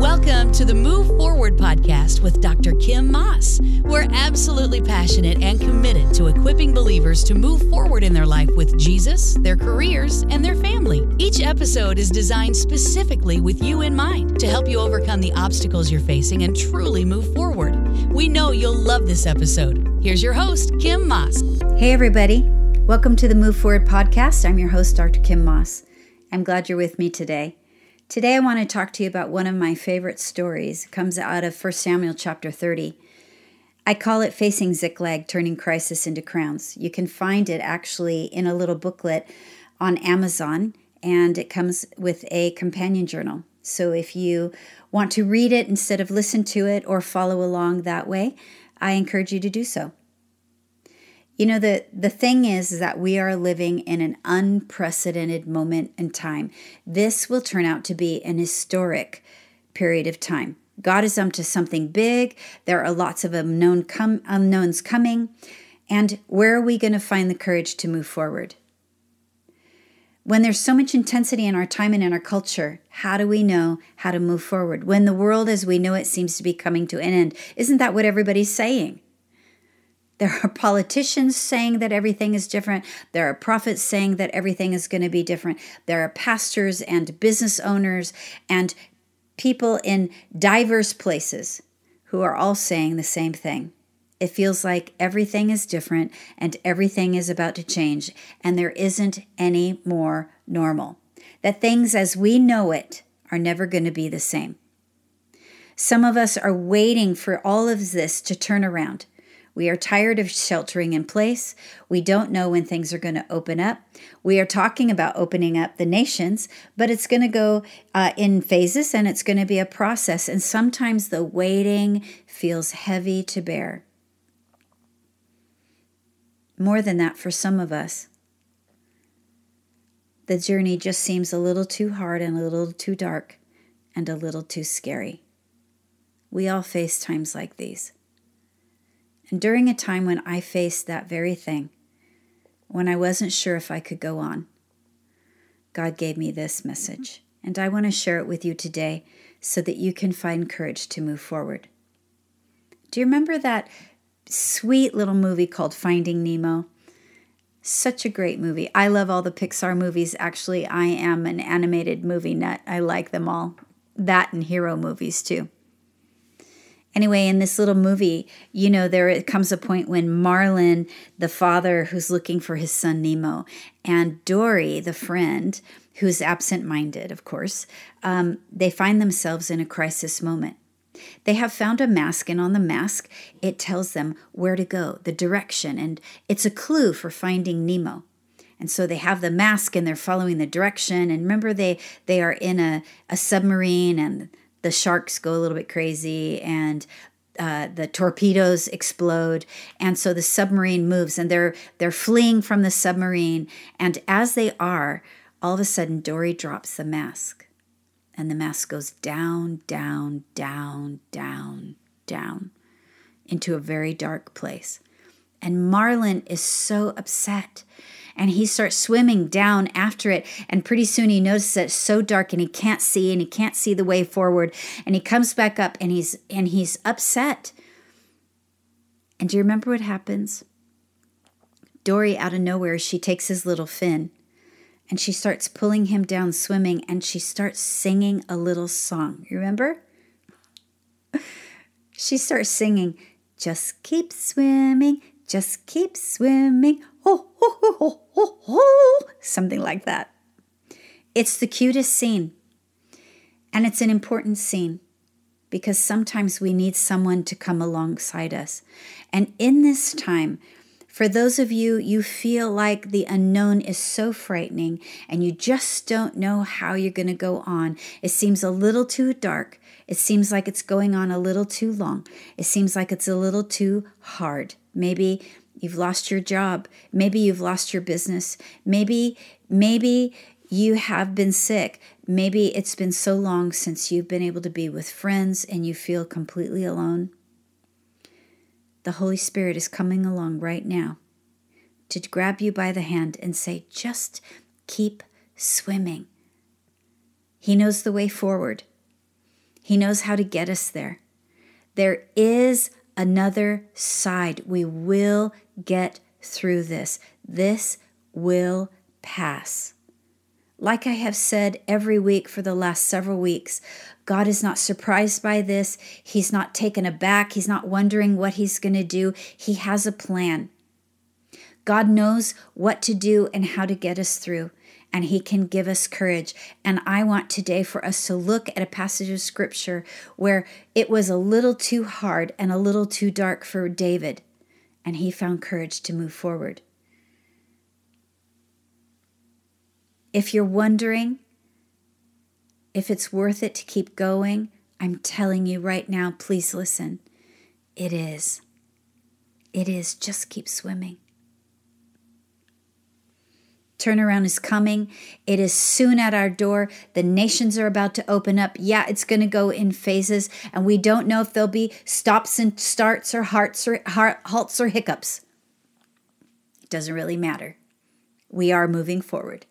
Welcome to the Move Forward podcast with Dr. Kim Maas. We're absolutely passionate and committed to equipping believers to move forward in their life with Jesus, their careers, and their family. Each episode is designed specifically with you in mind to help you overcome the obstacles you're facing and truly move forward. We know you'll love this episode. Here's your host, Kim Maas. Hey, everybody. Welcome to the Move Forward podcast. I'm your host, Dr. Kim Maas. I'm glad you're with me today. Today, I want to talk to you about one of my favorite stories. It comes out of 1 Samuel chapter 30. I call it Facing Ziklag Turning Crisis into Crowns. You can find it actually in a little booklet on Amazon, and it comes with a companion journal. So if you want to read it instead of listen to it or follow along that way, I encourage you to do so. You know, the, the thing is is that we are living in an unprecedented moment in time. This will turn out to be an historic period of time. God is up to something big. There are lots of unknown com- unknowns coming. And where are we going to find the courage to move forward? When there's so much intensity in our time and in our culture, how do we know how to move forward? When the world as we know it seems to be coming to an end, isn't that what everybody's saying? There are politicians saying that everything is different. There are prophets saying that everything is going to be different. There are pastors and business owners and people in diverse places who are all saying the same thing. It feels like everything is different and everything is about to change, and there isn't any more normal. That things as we know it are never going to be the same. Some of us are waiting for all of this to turn around. We are tired of sheltering in place. We don't know when things are going to open up. We are talking about opening up the nations, but it's going to go uh, in phases and it's going to be a process. And sometimes the waiting feels heavy to bear. More than that, for some of us, the journey just seems a little too hard and a little too dark and a little too scary. We all face times like these. And during a time when I faced that very thing, when I wasn't sure if I could go on, God gave me this message. And I want to share it with you today so that you can find courage to move forward. Do you remember that sweet little movie called Finding Nemo? Such a great movie. I love all the Pixar movies. Actually, I am an animated movie nut. I like them all. That and hero movies too. Anyway, in this little movie, you know, there comes a point when Marlin, the father who's looking for his son Nemo, and Dory, the friend, who's absent minded, of course, um, they find themselves in a crisis moment. They have found a mask, and on the mask, it tells them where to go, the direction, and it's a clue for finding Nemo. And so they have the mask and they're following the direction. And remember, they they are in a, a submarine and the sharks go a little bit crazy and uh, the torpedoes explode. And so the submarine moves and they're they're fleeing from the submarine. And as they are all of a sudden dory drops the mask. And the mask goes down down down down down into a very dark place. And marlin is so upset and he starts swimming down after it. And pretty soon he notices that it's so dark and he can't see and he can't see the way forward. And he comes back up and he's and he's upset. And do you remember what happens? Dory, out of nowhere, she takes his little fin and she starts pulling him down swimming and she starts singing a little song. You remember? she starts singing, Just keep swimming, just keep swimming oh, oh, oh, oh, oh, something like that. It's the cutest scene. And it's an important scene because sometimes we need someone to come alongside us. And in this time, for those of you, you feel like the unknown is so frightening and you just don't know how you're going to go on. It seems a little too dark. It seems like it's going on a little too long. It seems like it's a little too hard. Maybe You've lost your job. Maybe you've lost your business. Maybe, maybe you have been sick. Maybe it's been so long since you've been able to be with friends and you feel completely alone. The Holy Spirit is coming along right now to grab you by the hand and say, just keep swimming. He knows the way forward. He knows how to get us there. There is another side. We will get through this. This will pass. Like I have said every week for the last several weeks, God is not surprised by this. He's not taken aback. He's not wondering what He's going to do. He has a plan. God knows what to do and how to get us through, and He can give us courage. And I want today for us to look at a passage of Scripture where it was a little too hard and a little too dark for David, and he found courage to move forward. If you're wondering if it's worth it to keep going, I'm telling you right now, please listen. It is. It is. Just keep swimming. Turnaround is coming. It is soon at our door. The nations are about to open up. Yeah, it's going to go in phases, and we don't know if there'll be stops and starts or hearts or halts or hiccups. It doesn't really matter. We are moving forward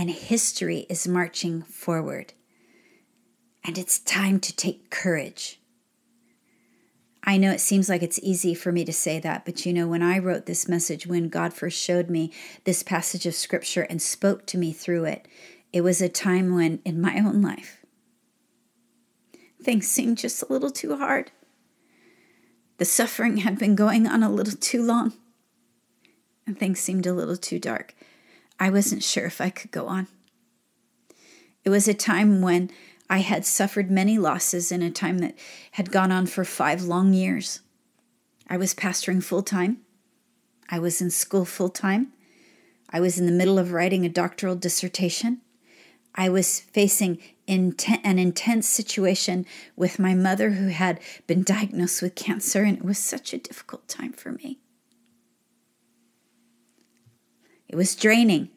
and history is marching forward. And it's time to take courage. I know it seems like it's easy for me to say that, but you know, when I wrote this message, when God first showed me this passage of scripture and spoke to me through it, it was a time when, in my own life, things seemed just a little too hard. The suffering had been going on a little too long, and things seemed a little too dark. I wasn't sure if I could go on. It was a time when I had suffered many losses in a time that had gone on for five long years. I was pastoring full time. I was in school full time. I was in the middle of writing a doctoral dissertation. I was facing inten- an intense situation with my mother who had been diagnosed with cancer, and it was such a difficult time for me. It was draining.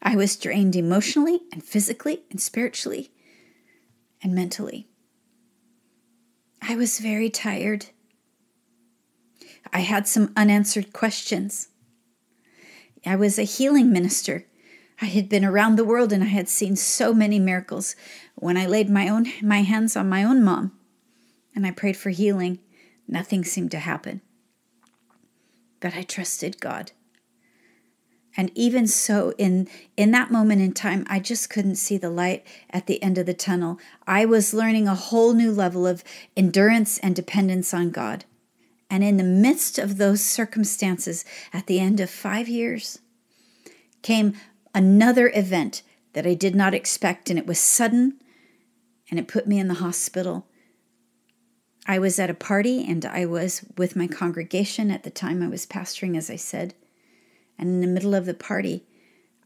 I was drained emotionally and physically and spiritually and mentally. I was very tired. I had some unanswered questions. I was a healing minister. I had been around the world and I had seen so many miracles. When I laid my own my hands on my own mom and I prayed for healing, nothing seemed to happen. But I trusted God. And even so, in, in that moment in time, I just couldn't see the light at the end of the tunnel. I was learning a whole new level of endurance and dependence on God. And in the midst of those circumstances, at the end of five years, came another event that I did not expect, and it was sudden, and it put me in the hospital. I was at a party, and I was with my congregation at the time I was pastoring, as I said. And in the middle of the party,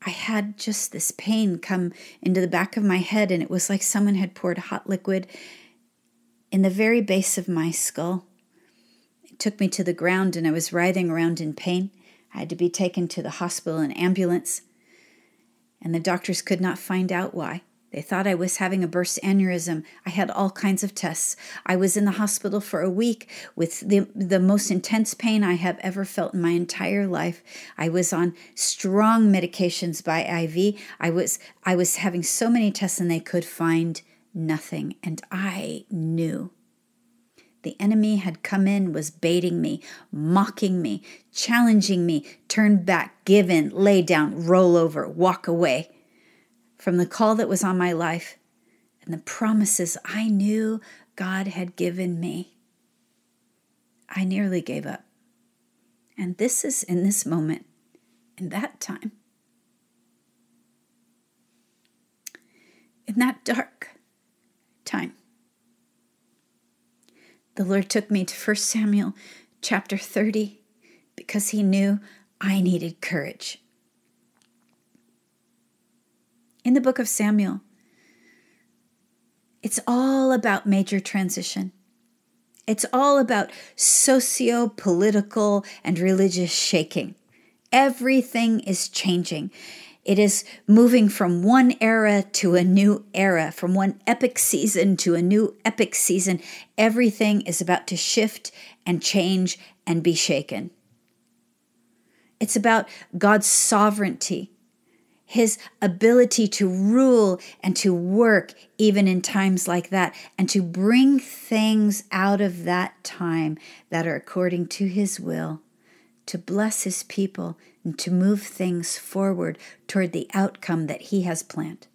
I had just this pain come into the back of my head, and it was like someone had poured hot liquid in the very base of my skull. It took me to the ground, and I was writhing around in pain. I had to be taken to the hospital in ambulance, and the doctors could not find out why. They thought I was having a burst aneurysm. I had all kinds of tests. I was in the hospital for a week with the, the most intense pain I have ever felt in my entire life. I was on strong medications by IV. I was I was having so many tests and they could find nothing. And I knew the enemy had come in, was baiting me, mocking me, challenging me, turn back, give in, lay down, roll over, walk away from the call that was on my life and the promises I knew God had given me. I nearly gave up. And this is in this moment, in that time, in that dark time. The Lord took me to 1 Samuel chapter 30 because he knew I needed courage in the book of Samuel. It's all about major transition. It's all about socio political and religious shaking. Everything is changing. It is moving from one era to a new era, from one epic season to a new epic season. Everything is about to shift and change and be shaken. It's about God's sovereignty his ability to rule and to work even in times like that, and to bring things out of that time that are according to his will, to bless his people and to move things forward toward the outcome that he has planned.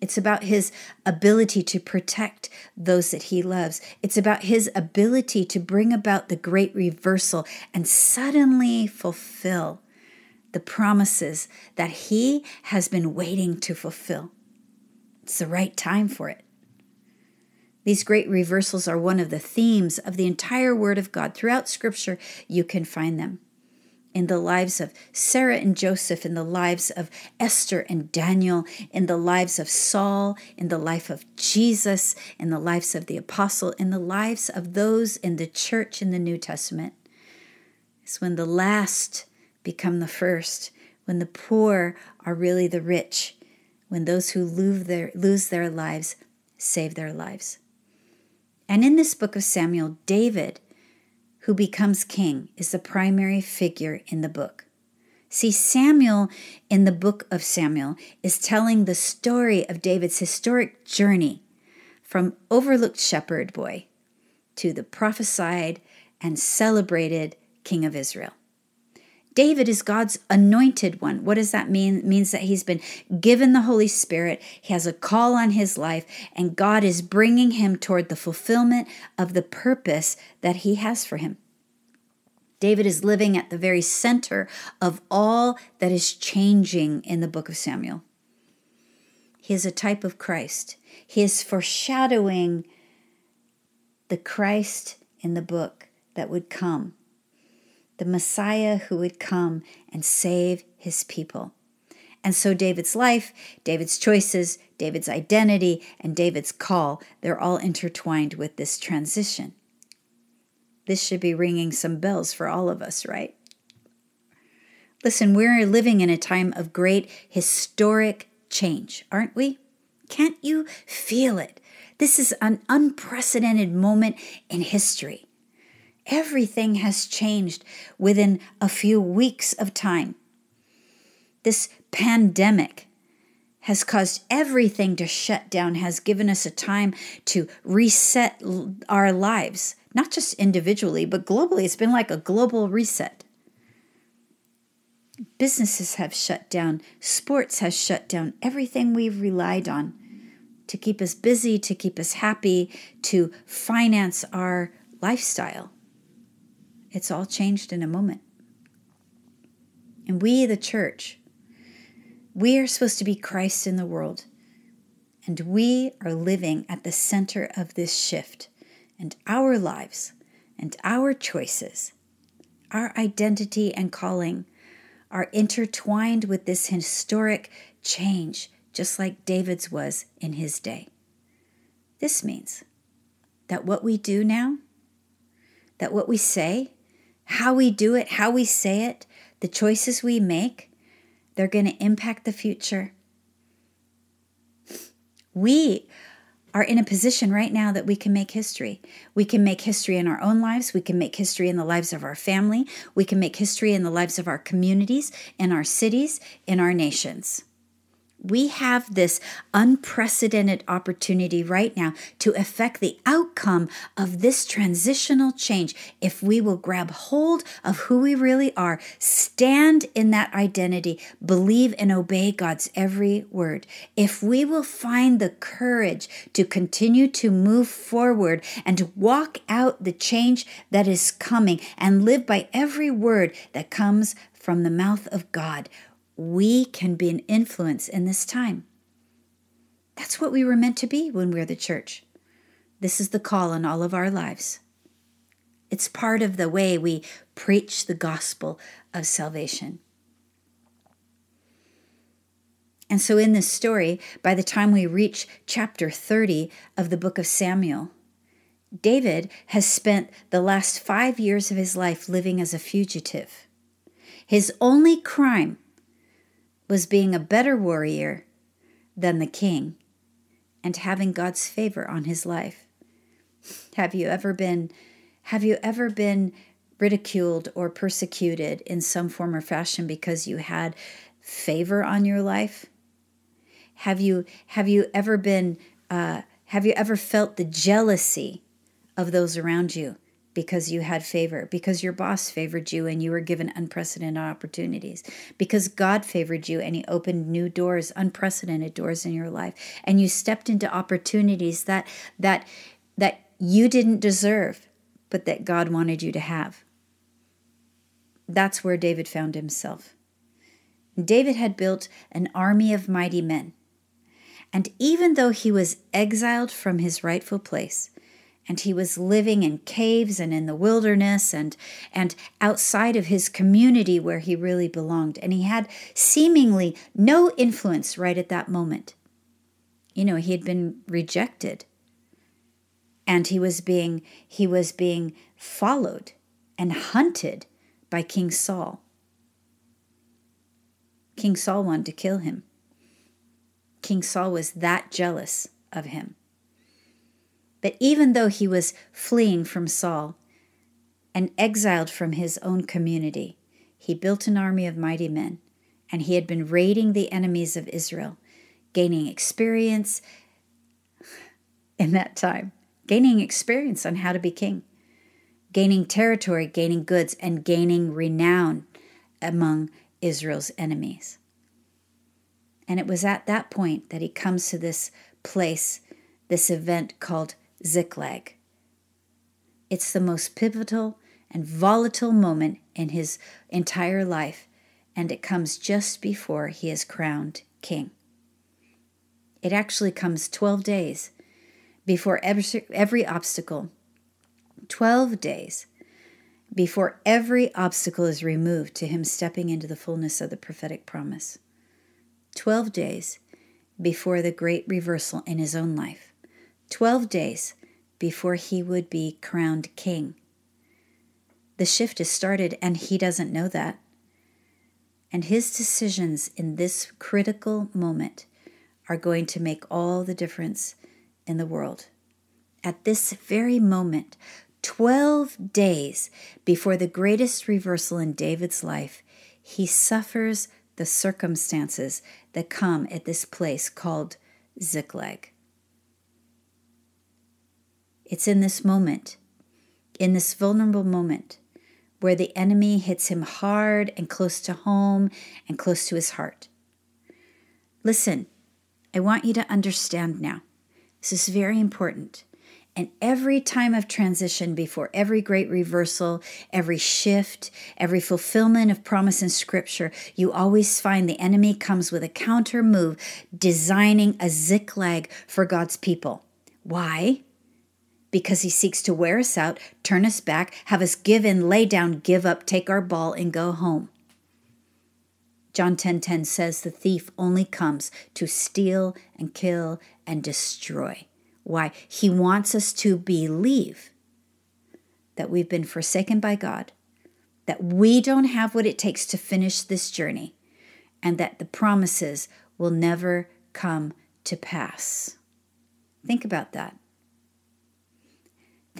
It's about his ability to protect those that he loves. It's about his ability to bring about the great reversal and suddenly fulfill the promises that He has been waiting to fulfill. It's the right time for it. These great reversals are one of the themes of the entire Word of God. Throughout Scripture, you can find them. In the lives of Sarah and Joseph, in the lives of Esther and Daniel, in the lives of Saul, in the life of Jesus, in the lives of the apostle, in the lives of those in the church in the New Testament. It's when the last become the first, when the poor are really the rich, when those who lose their, lose their lives save their lives. And in this book of Samuel, David, who becomes king, is the primary figure in the book. See, Samuel in the book of Samuel is telling the story of David's historic journey from overlooked shepherd boy to the prophesied and celebrated king of Israel. David is God's anointed one. What does that mean? It means that he's been given the Holy Spirit. He has a call on his life, and God is bringing him toward the fulfillment of the purpose that he has for him. David is living at the very center of all that is changing in the book of Samuel. He is a type of Christ. He is foreshadowing the Christ in the book that would come the Messiah who would come and save his people. And so David's life, David's choices, David's identity, and David's call, they're all intertwined with this transition. This should be ringing some bells for all of us, right? Listen, we're living in a time of great historic change, aren't we? Can't you feel it? This is an unprecedented moment in history. Everything has changed within a few weeks of time. This pandemic has caused everything to shut down, has given us a time to reset our lives, not just individually, but globally. It's been like a global reset. Businesses have shut down, sports has shut down, everything we've relied on to keep us busy, to keep us happy, to finance our lifestyle. It's all changed in a moment. And we, the church, we are supposed to be Christ in the world. And we are living at the center of this shift. And our lives and our choices, our identity and calling are intertwined with this historic change, just like David's was in his day. This means that what we do now, that what we say, how we do it, how we say it, the choices we make, they're going to impact the future. We are in a position right now that we can make history. We can make history in our own lives. We can make history in the lives of our family. We can make history in the lives of our communities, in our cities, in our nations. We have this unprecedented opportunity right now to affect the outcome of this transitional change if we will grab hold of who we really are, stand in that identity, believe and obey God's every word. If we will find the courage to continue to move forward and walk out the change that is coming and live by every word that comes from the mouth of God, we can be an influence in this time. That's what we were meant to be when we're the church. This is the call in all of our lives. It's part of the way we preach the gospel of salvation. And so, in this story, by the time we reach chapter 30 of the book of Samuel, David has spent the last five years of his life living as a fugitive. His only crime was being a better warrior than the king and having God's favor on his life. Have you ever been have you ever been ridiculed or persecuted in some form or fashion because you had favor on your life? Have you have you ever been uh, have you ever felt the jealousy of those around you because you had favor, because your boss favored you and you were given unprecedented opportunities, because God favored you and He opened new doors, unprecedented doors in your life, and you stepped into opportunities that that that you didn't deserve, but that God wanted you to have. That's where David found himself. David had built an army of mighty men. And even though he was exiled from his rightful place, and he was living in caves and in the wilderness and and outside of his community where he really belonged. And he had seemingly no influence right at that moment. You know he had been rejected. And he was being he was being followed and hunted by King Saul. King Saul wanted to kill him. King Saul was that jealous of him but even though he was fleeing from Saul and exiled from his own community, he built an army of mighty men, and he had been raiding the enemies of Israel, gaining experience in that time, gaining experience on how to be king, gaining territory, gaining goods, and gaining renown among Israel's enemies. And it was at that point that he comes to this place, this event called Ziklag. It's the most pivotal and volatile moment in his entire life, and it comes just before he is crowned king. It actually comes 12 days before every, every obstacle, 12 days before every obstacle is removed to him stepping into the fullness of the prophetic promise. 12 days before the great reversal in his own life. 12 days before he would be crowned king. The shift has started, and he doesn't know that. And his decisions in this critical moment are going to make all the difference in the world. At this very moment, 12 days before the greatest reversal in David's life, he suffers the circumstances that come at this place called Ziklag. It's in this moment, in this vulnerable moment, where the enemy hits him hard and close to home and close to his heart. Listen, I want you to understand now. This is very important. And every time of transition, before every great reversal, every shift, every fulfillment of promise in Scripture, you always find the enemy comes with a counter move, designing a ziklag for God's people. Why? Because he seeks to wear us out, turn us back, have us give in, lay down, give up, take our ball, and go home. John 10:10 10, 10 says the thief only comes to steal and kill and destroy. Why? He wants us to believe that we've been forsaken by God, that we don't have what it takes to finish this journey, and that the promises will never come to pass. Think about that.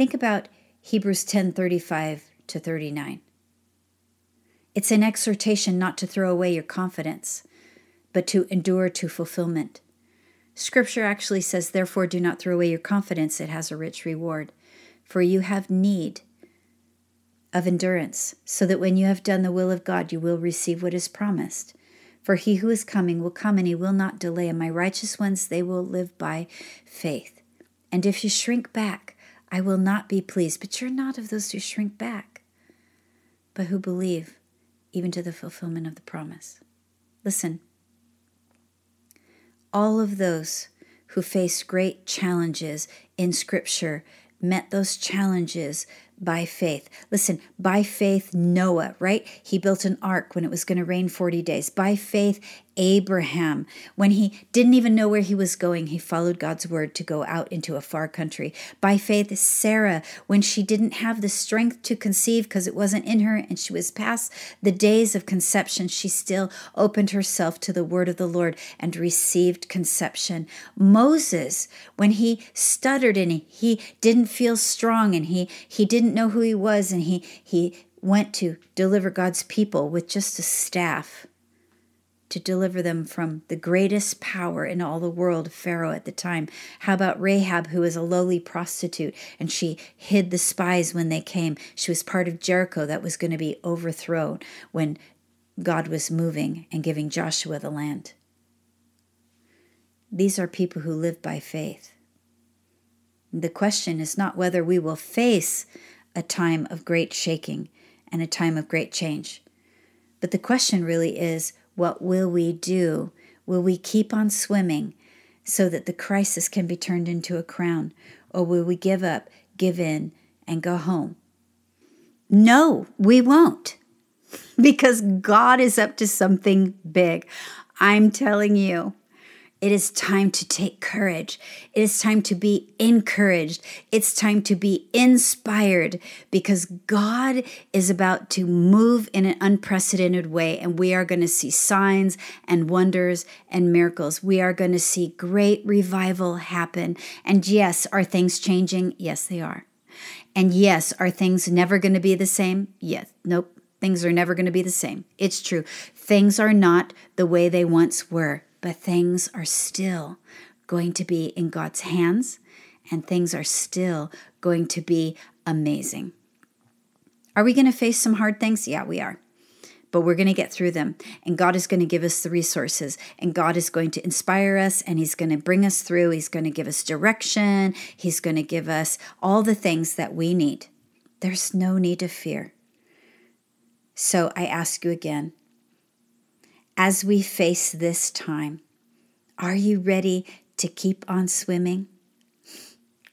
Think about Hebrews 10:35 to 39. It's an exhortation not to throw away your confidence, but to endure to fulfillment. Scripture actually says, Therefore, do not throw away your confidence, it has a rich reward. For you have need of endurance, so that when you have done the will of God, you will receive what is promised. For he who is coming will come, and he will not delay, and my righteous ones, they will live by faith. And if you shrink back, I will not be pleased. But you're not of those who shrink back, but who believe even to the fulfillment of the promise. Listen, all of those who faced great challenges in Scripture met those challenges by faith. Listen, by faith, Noah, right? He built an ark when it was going to rain 40 days. By faith, Abraham, when he didn't even know where he was going, he followed God's word to go out into a far country. By faith, Sarah, when she didn't have the strength to conceive because it wasn't in her and she was past the days of conception, she still opened herself to the word of the Lord and received conception. Moses, when he stuttered and he didn't feel strong and he, he didn't know who he was and he, he went to deliver God's people with just a staff to deliver them from the greatest power in all the world, Pharaoh at the time? How about Rahab, who was a lowly prostitute and she hid the spies when they came? She was part of Jericho that was going to be overthrown when God was moving and giving Joshua the land. These are people who live by faith. The question is not whether we will face a time of great shaking and a time of great change, but the question really is what will we do? Will we keep on swimming so that the crisis can be turned into a crown? Or will we give up, give in, and go home? No, we won't because God is up to something big. I'm telling you. It is time to take courage. It is time to be encouraged. It's time to be inspired because God is about to move in an unprecedented way, and we are going to see signs and wonders and miracles. We are going to see great revival happen. And yes, are things changing? Yes, they are. And yes, are things never going to be the same? Yes. Nope. Things are never going to be the same. It's true. Things are not the way they once were, but things are still going to be in God's hands and things are still going to be amazing. Are we going to face some hard things? Yeah, we are. But we're going to get through them. And God is going to give us the resources. And God is going to inspire us. And He's going to bring us through. He's going to give us direction. He's going to give us all the things that we need. There's no need to fear. So I ask you again as we face this time, are you ready to keep on swimming?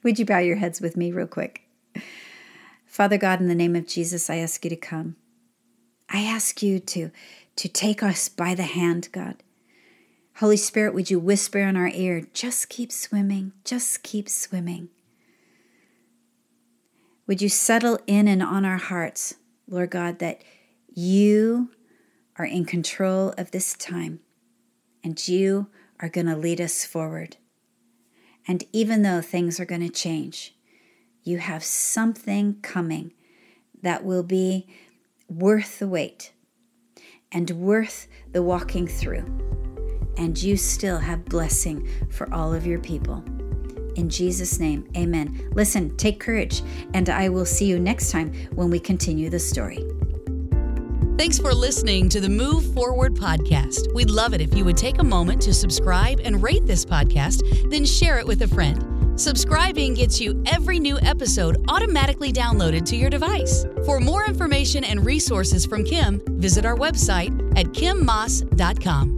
Would you bow your heads with me, real quick? Father God, in the name of Jesus, I ask you to come. I ask you to, to take us by the hand, God. Holy Spirit, would you whisper in our ear, just keep swimming, just keep swimming. Would you settle in and on our hearts, Lord God, that you are in control of this time, and you are going to lead us forward. And even though things are going to change, you have something coming that will be worth the wait and worth the walking through. And you still have blessing for all of your people. In Jesus' name, amen. Listen, take courage, and I will see you next time when we continue the story. Thanks for listening to the Move Forward podcast. We'd love it if you would take a moment to subscribe and rate this podcast, then share it with a friend. Subscribing gets you every new episode automatically downloaded to your device. For more information and resources from Kim, visit our website at kimmaas.com.